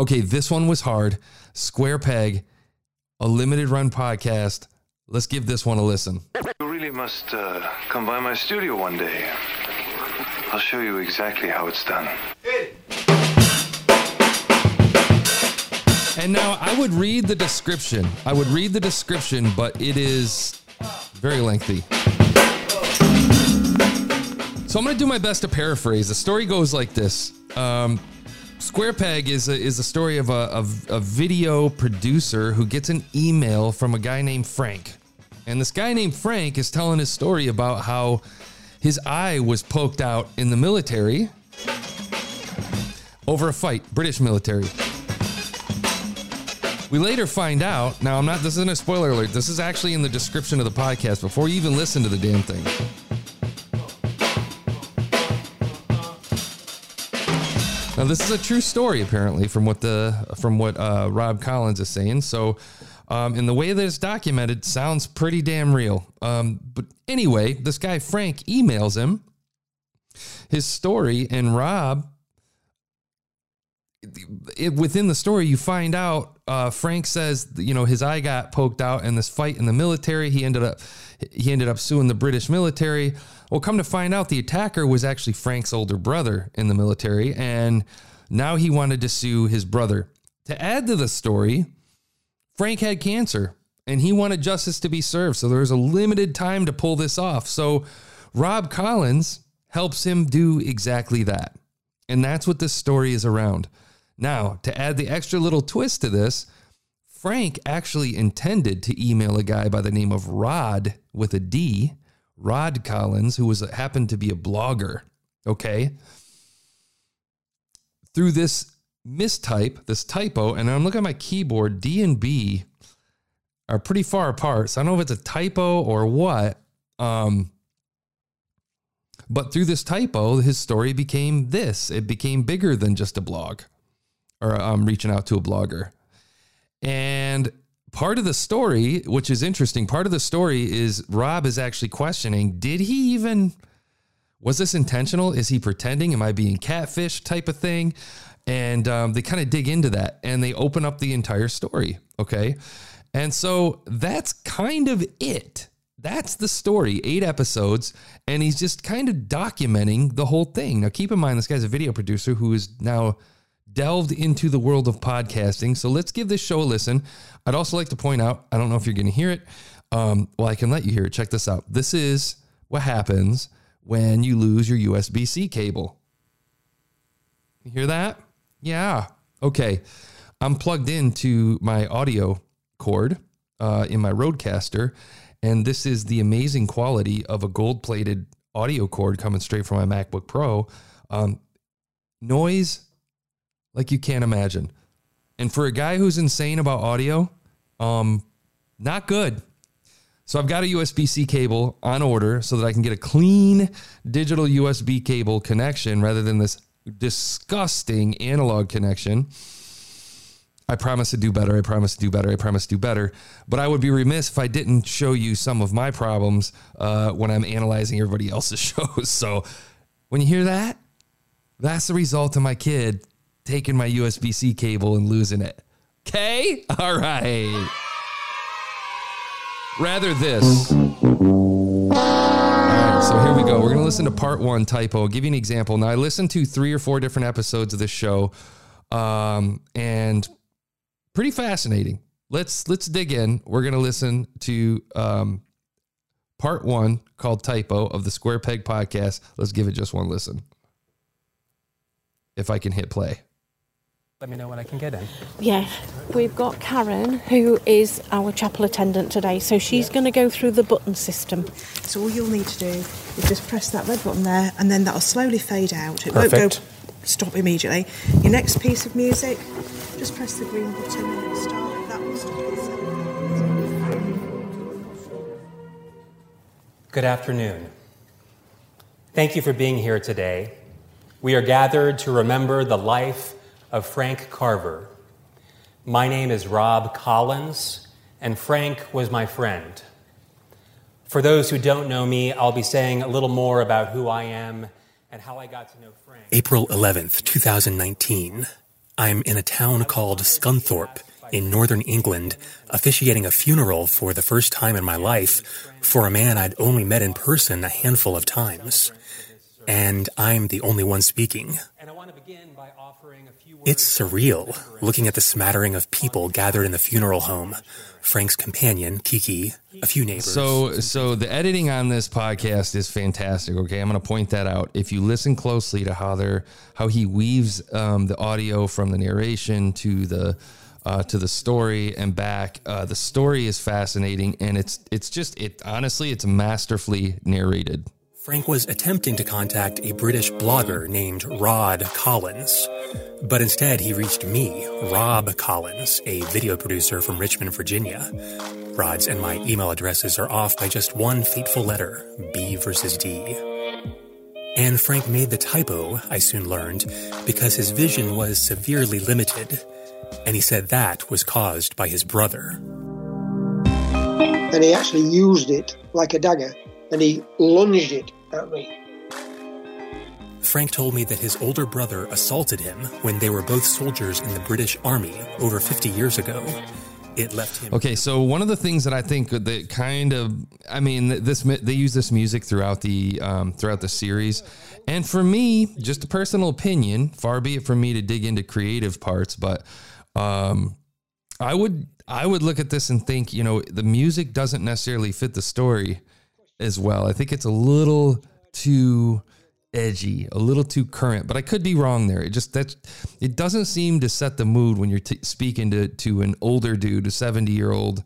Okay, this one was hard. Square Peg, a limited run podcast. Let's give this one a listen. You really must uh, come by my studio one day. I'll show you exactly how it's done. And now I would read the description. I would read the description, but it is very lengthy. So I'm going to do my best to paraphrase. The story goes like this. Um, Square Peg is a, is a story of a, of a video producer who gets an email from a guy named Frank. And this guy named Frank is telling his story about how his eye was poked out in the military over a fight, British military. We later find out. Now, I'm not. This isn't a spoiler alert. This is actually in the description of the podcast before you even listen to the damn thing. Now, this is a true story, apparently, from what the from what uh, Rob Collins is saying. So, um, in the way that it's documented, sounds pretty damn real. Um, but anyway, this guy Frank emails him his story, and Rob it, within the story, you find out uh, Frank says you know his eye got poked out in this fight in the military. He ended up he ended up suing the British military. Well, come to find out, the attacker was actually Frank's older brother in the military, and now he wanted to sue his brother. To add to the story, Frank had cancer and he wanted justice to be served. So there was a limited time to pull this off. So Rob Collins helps him do exactly that. And that's what this story is around. Now, to add the extra little twist to this, Frank actually intended to email a guy by the name of Rod with a D, Rod Collins, who was happened to be a blogger. Okay. Through this mistype, this typo, and I'm looking at my keyboard, D and B are pretty far apart. So I don't know if it's a typo or what. Um, but through this typo, his story became this. It became bigger than just a blog or um, reaching out to a blogger. And part of the story, which is interesting, part of the story is Rob is actually questioning did he even, was this intentional? Is he pretending? Am I being catfish type of thing? And um, they kind of dig into that and they open up the entire story. Okay. And so that's kind of it. That's the story, eight episodes, and he's just kind of documenting the whole thing. Now, keep in mind, this guy's a video producer who is now delved into the world of podcasting. So let's give this show a listen. I'd also like to point out, I don't know if you're going to hear it. Um, well, I can let you hear it. Check this out. This is what happens when you lose your USB C cable. You hear that? Yeah. Okay. I'm plugged into my audio cord uh, in my Rodecaster, and this is the amazing quality of a gold plated audio cord coming straight from my MacBook Pro. Um, noise like you can't imagine. And for a guy who's insane about audio, um, not good. So I've got a USB C cable on order so that I can get a clean digital USB cable connection rather than this disgusting analog connection. I promise to do better. I promise to do better. I promise to do better. But I would be remiss if I didn't show you some of my problems uh, when I'm analyzing everybody else's shows. So when you hear that, that's the result of my kid taking my USB C cable and losing it. Okay? All right. Rather this. All right, so here we go. We're going to listen to part one typo. I'll give you an example. Now, I listened to three or four different episodes of this show, um, and pretty fascinating. Let's let's dig in. We're going to listen to um, part one called typo of the Square Peg podcast. Let's give it just one listen. If I can hit play. Let me know when I can get in. Yeah, we've got Karen, who is our chapel attendant today, so she's going to go through the button system. So all you'll need to do is just press that red button there, and then that'll slowly fade out. It Perfect. won't go stop immediately. Your next piece of music, just press the green button and it'll start. That will stop itself. Good afternoon. Thank you for being here today. We are gathered to remember the life of Frank Carver. My name is Rob Collins, and Frank was my friend. For those who don't know me, I'll be saying a little more about who I am and how I got to know Frank. April 11th, 2019. I'm in a town called Scunthorpe in northern England, officiating a funeral for the first time in my life for a man I'd only met in person a handful of times. And I'm the only one speaking. It's surreal looking at the smattering of people gathered in the funeral home. Frank's companion, Kiki, a few neighbors. So, so the editing on this podcast is fantastic. Okay, I'm going to point that out. If you listen closely to how they're how he weaves um, the audio from the narration to the uh, to the story and back, uh, the story is fascinating, and it's it's just it honestly it's masterfully narrated. Frank was attempting to contact a British blogger named Rod Collins, but instead he reached me, Rob Collins, a video producer from Richmond, Virginia. Rod's and my email addresses are off by just one fateful letter, B versus D. And Frank made the typo, I soon learned, because his vision was severely limited, and he said that was caused by his brother. And he actually used it like a dagger and he lunged it at me. Frank told me that his older brother assaulted him when they were both soldiers in the British Army over 50 years ago. It left him. Okay, so one of the things that I think that kind of, I mean, this they use this music throughout the um, throughout the series, and for me, just a personal opinion, far be it from me to dig into creative parts, but um, I would I would look at this and think, you know, the music doesn't necessarily fit the story as well. I think it's a little too edgy, a little too current, but I could be wrong there. It just that it doesn't seem to set the mood when you're t- speaking to to an older dude, a 70 year old,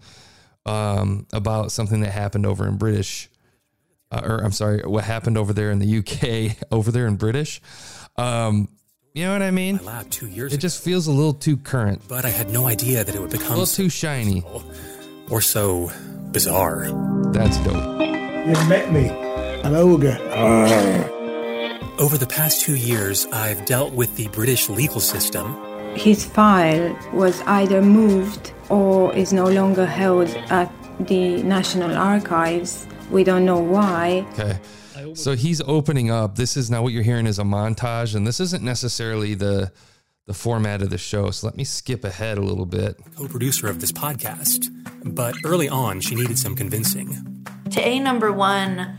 um, about something that happened over in British, uh, or I'm sorry, what happened over there in the UK, over there in British. Um, you know what I mean? lab two years. It just feels a little too current, but I had no idea that it would become a little too shiny or so bizarre. That's dope. You've met me, an ogre. Over the past two years, I've dealt with the British legal system. His file was either moved or is no longer held at the National Archives. We don't know why. Okay. So he's opening up. This is now what you're hearing is a montage, and this isn't necessarily the the format of the show. So let me skip ahead a little bit. Co-producer of this podcast, but early on she needed some convincing. To a number one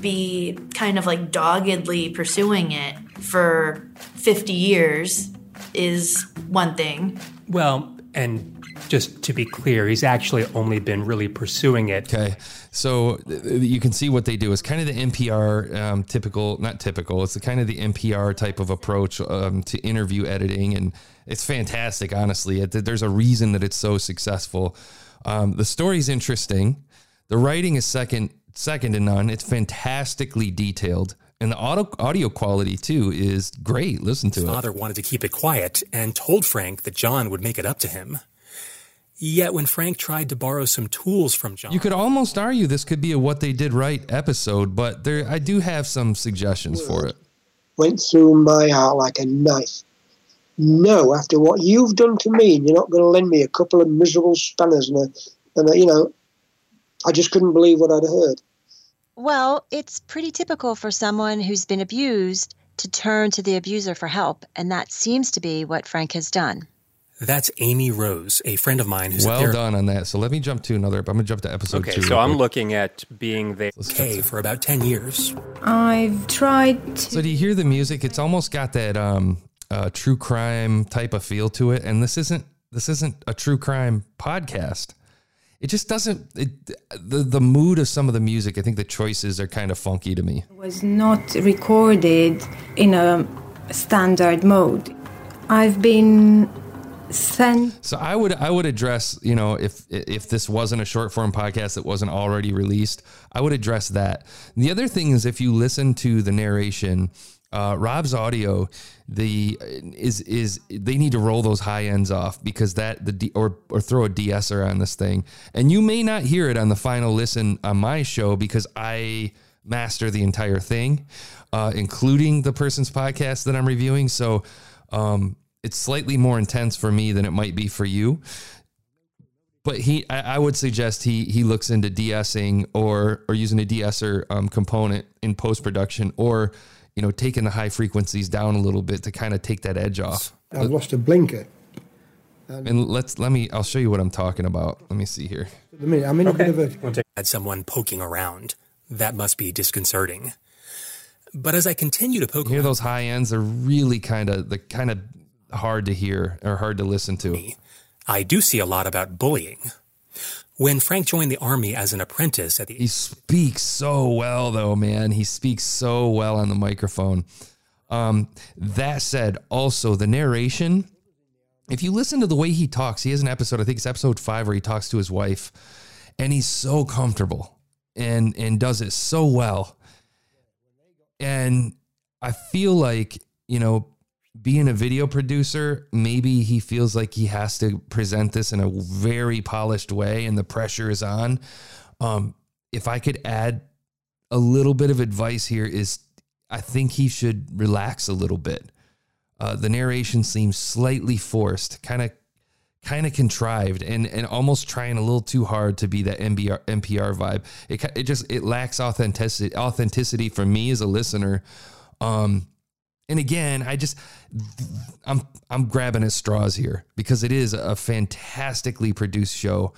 be kind of like doggedly pursuing it for 50 years is one thing. Well, and just to be clear, he's actually only been really pursuing it. Okay. So you can see what they do is kind of the NPR um, typical, not typical, it's the kind of the NPR type of approach um, to interview editing. And it's fantastic, honestly. It, there's a reason that it's so successful. Um, the story's interesting. The writing is second second to none. It's fantastically detailed. And the audio, audio quality too is great. Listen to His it. father wanted to keep it quiet and told Frank that John would make it up to him. Yet when Frank tried to borrow some tools from John, You could almost argue this could be a what they did right episode, but there I do have some suggestions for it. Went through my heart like a knife. No, after what you've done to me, you're not going to lend me a couple of miserable spanners and a, and a, you know, I just couldn't believe what I'd heard. Well, it's pretty typical for someone who's been abused to turn to the abuser for help, and that seems to be what Frank has done. that's Amy Rose, a friend of mine who's Well therapist. done on that. So let me jump to another. I'm going to jump to episode Okay, two. so I'm quick. looking at being the K for about 10 years. I've tried to. So do you hear the music? It's almost got that um, uh, true crime type of feel to it, and this isn't this isn't a true crime podcast. It just doesn't. It, the the mood of some of the music. I think the choices are kind of funky to me. was not recorded in a standard mode. I've been sent So I would I would address you know if if this wasn't a short form podcast that wasn't already released, I would address that. And the other thing is if you listen to the narration, uh, Rob's audio, the is is they need to roll those high ends off because that the D, or or throw a de-esser on this thing, and you may not hear it on the final listen on my show because I master the entire thing, uh, including the person's podcast that I'm reviewing. So. Um, it's slightly more intense for me than it might be for you. But he, I, I would suggest he he looks into de-essing or or using a de-esser um, component in post production, or you know taking the high frequencies down a little bit to kind of take that edge off. I've lost a blinker. And let's let me. I'll show you what I'm talking about. Let me see here. I mean, I'm in a bit of a. Had someone poking around. That must be disconcerting. But as I continue to poke, You hear those high ends are really kind of the kind of hard to hear or hard to listen to. I do see a lot about bullying. When Frank joined the army as an apprentice at the He speaks so well, though, man. He speaks so well on the microphone. Um, that said, also the narration. If you listen to the way he talks, he has an episode. I think it's episode five where he talks to his wife, and he's so comfortable and and does it so well. And I feel like you know, being a video producer, maybe he feels like he has to present this in a very polished way, and the pressure is on. Um, if I could add a little bit of advice here is I think he should relax a little bit. Uh, the narration seems slightly forced, kind of kind of contrived and and almost trying a little too hard to be that NPR NPR vibe. It it just it lacks authenticity authenticity for me as a listener. Um and again, I just I'm I'm grabbing at straws here because it is a fantastically produced show.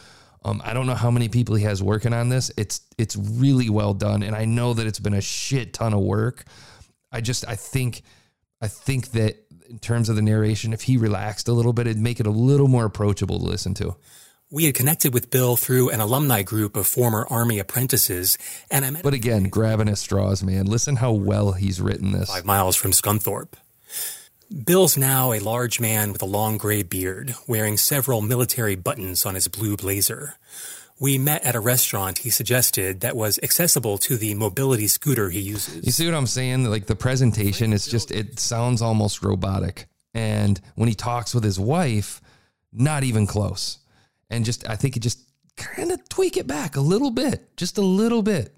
Um, I don't know how many people he has working on this. It's it's really well done, and I know that it's been a shit ton of work. I just I think I think that in terms of the narration, if he relaxed a little bit, it'd make it a little more approachable to listen to. We had connected with Bill through an alumni group of former Army apprentices, and I met But again, grabbing at straws, man. Listen how well he's written this. five miles from Scunthorpe. Bill's now a large man with a long gray beard, wearing several military buttons on his blue blazer. We met at a restaurant he suggested that was accessible to the mobility scooter he uses. You see what I'm saying? Like the presentation, it's just it sounds almost robotic. And when he talks with his wife, not even close. And just I think it just kind of tweak it back a little bit, just a little bit.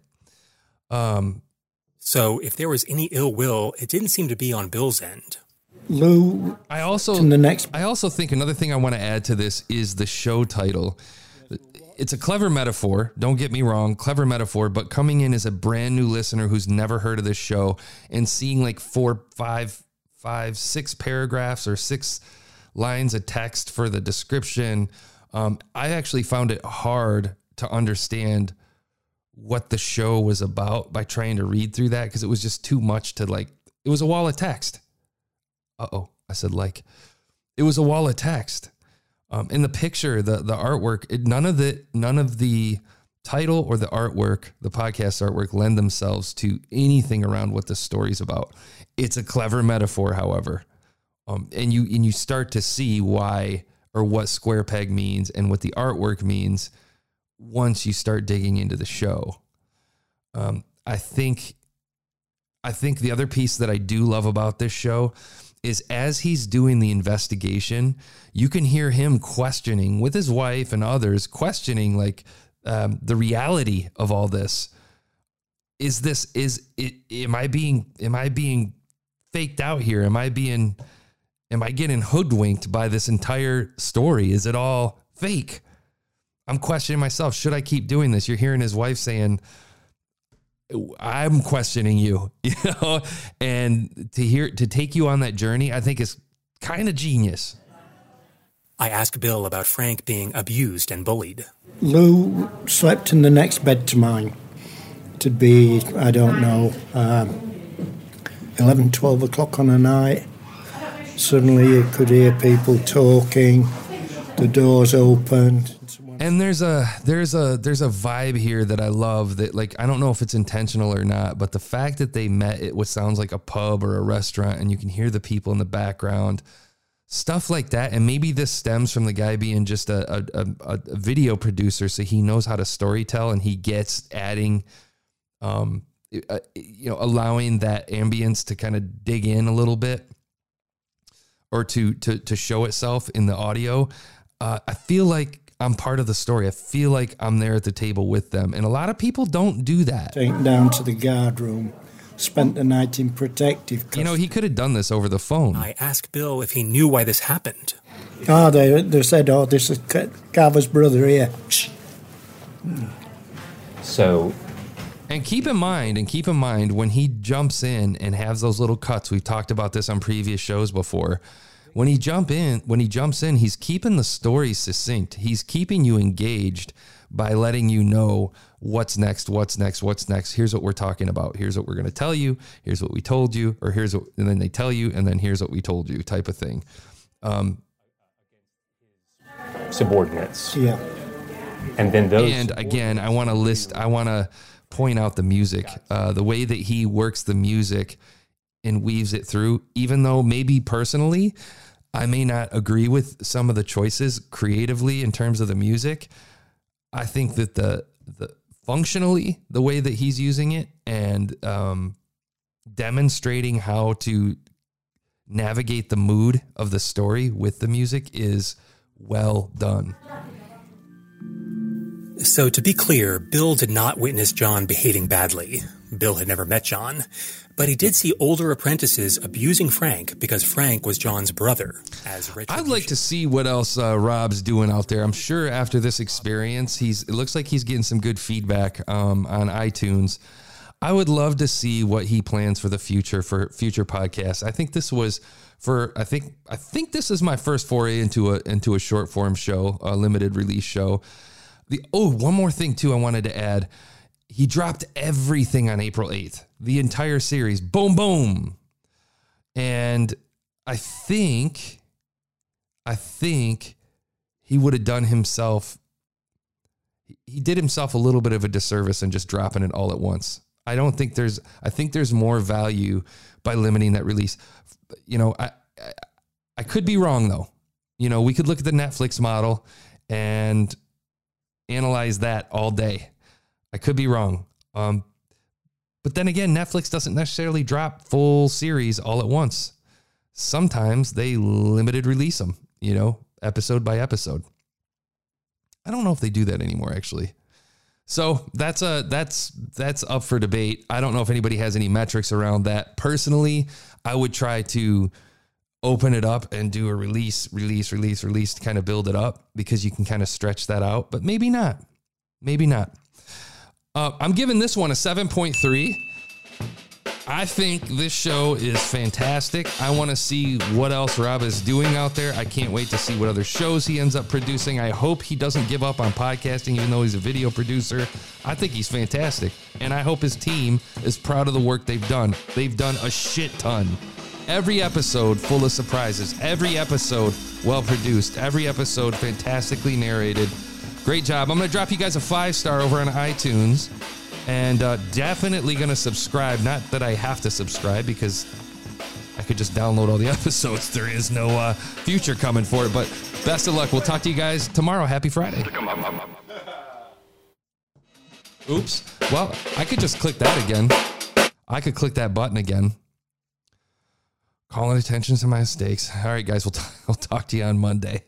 Um, So if there was any ill will, it didn't seem to be on Bill's end. Lou, I also in the next I also think another thing I want to add to this is the show title. It's a clever metaphor, don't get me wrong, clever metaphor, but coming in as a brand new listener who's never heard of this show and seeing like four, five, five, six paragraphs or six lines of text for the description, um, I actually found it hard to understand what the show was about by trying to read through that because it was just too much to like, it was a wall of text. Uh oh, I said like, it was a wall of text. Um, in the picture, the the artwork, it, none of the none of the title or the artwork, the podcast artwork, lend themselves to anything around what the story's about. It's a clever metaphor, however, um, and you and you start to see why or what square peg means and what the artwork means once you start digging into the show. Um, I think I think the other piece that I do love about this show is as he's doing the investigation, you can hear him questioning with his wife and others, questioning like um, the reality of all this. Is this is it? Am I being am I being faked out here? Am I being am I getting hoodwinked by this entire story? Is it all fake? I'm questioning myself. Should I keep doing this? You're hearing his wife saying, I'm questioning you, you know, and to hear to take you on that journey, I think is kind of genius. I asked Bill about Frank being abused and bullied. Lou slept in the next bed to mine. It'd be, I don't know, um, 11, 12 o'clock on a night. Suddenly you could hear people talking, the doors opened. And there's a there's a there's a vibe here that I love that like I don't know if it's intentional or not, but the fact that they met at what sounds like a pub or a restaurant and you can hear the people in the background, stuff like that. And maybe this stems from the guy being just a a, a, a video producer, so he knows how to storytell and he gets adding, um, uh, you know, allowing that ambience to kind of dig in a little bit or to to to show itself in the audio. Uh, I feel like I'm part of the story. I feel like I'm there at the table with them, and a lot of people don't do that. Taken down to the guard room, spent the night in protective You know, he could have done this over the phone. I asked Bill if he knew why this happened. Oh, they, they said, oh, this is Ca- Carver's brother here. So, And keep in mind, and keep in mind when he jumps in and has those little cuts. We've talked about this on previous shows before. when he jump in, when he jumps in, he's keeping the story succinct. He's keeping you engaged by letting you know what's next, what's next, what's next. Here's what we're talking about. Here's what we're going to tell you. Here's what we told you, or here's what, and then they tell you, and then here's what we told you, type of thing. Um, Subordinates. Yeah. And then those. And again, I want to list, I want to point out the music, uh, the way that he works the music and weaves it through, even though maybe personally, I may not agree with some of the choices creatively in terms of the music. I think that the, the functionally, the way that he's using it and um, demonstrating how to navigate the mood of the story with the music is well done. So, to be clear, Bill did not witness John behaving badly. Bill had never met John, but he did see older apprentices abusing Frank because Frank was John's brother. As I'd like to see what else uh, Rob's doing out there. I'm sure after this experience, he's it looks like he's getting some good feedback um, on iTunes. I would love to see what he plans for the future for future podcasts. I think this was for I think I think this is my first foray into a into a short form show, a limited release show. The oh, one more thing too I wanted to add. He dropped everything on April 8th. The entire series. Boom boom. And I think I think he would have done himself he did himself a little bit of a disservice in just dropping it all at once. I don't think there's I think there's more value by limiting that release. You know, I I, I could be wrong though. You know, we could look at the Netflix model and analyze that all day. I could be wrong. Um, but then again, Netflix doesn't necessarily drop full series all at once. Sometimes they limited release them, you know, episode by episode. I don't know if they do that anymore, actually. So that's a that's that's up for debate. I don't know if anybody has any metrics around that. Personally, I would try to open it up and do a release, release, release, release to kind of build it up because you can kind of stretch that out, but maybe not. Maybe not. Uh, I'm giving this one a 7.3. I think this show is fantastic. I want to see what else Rob is doing out there. I can't wait to see what other shows he ends up producing. I hope he doesn't give up on podcasting, even though he's a video producer. I think he's fantastic. And I hope his team is proud of the work they've done. They've done a shit ton. Every episode full of surprises. Every episode well produced. Every episode fantastically narrated. Great job. I'm going to drop you guys a five star over on iTunes and uh, definitely going to subscribe. Not that I have to subscribe because I could just download all the episodes. There is no uh, future coming for it. But best of luck. We'll talk to you guys tomorrow. Happy Friday. Oops. Well, I could just click that again. I could click that button again. Calling attention to my mistakes. All right, guys, we'll, we'll talk to you on Monday.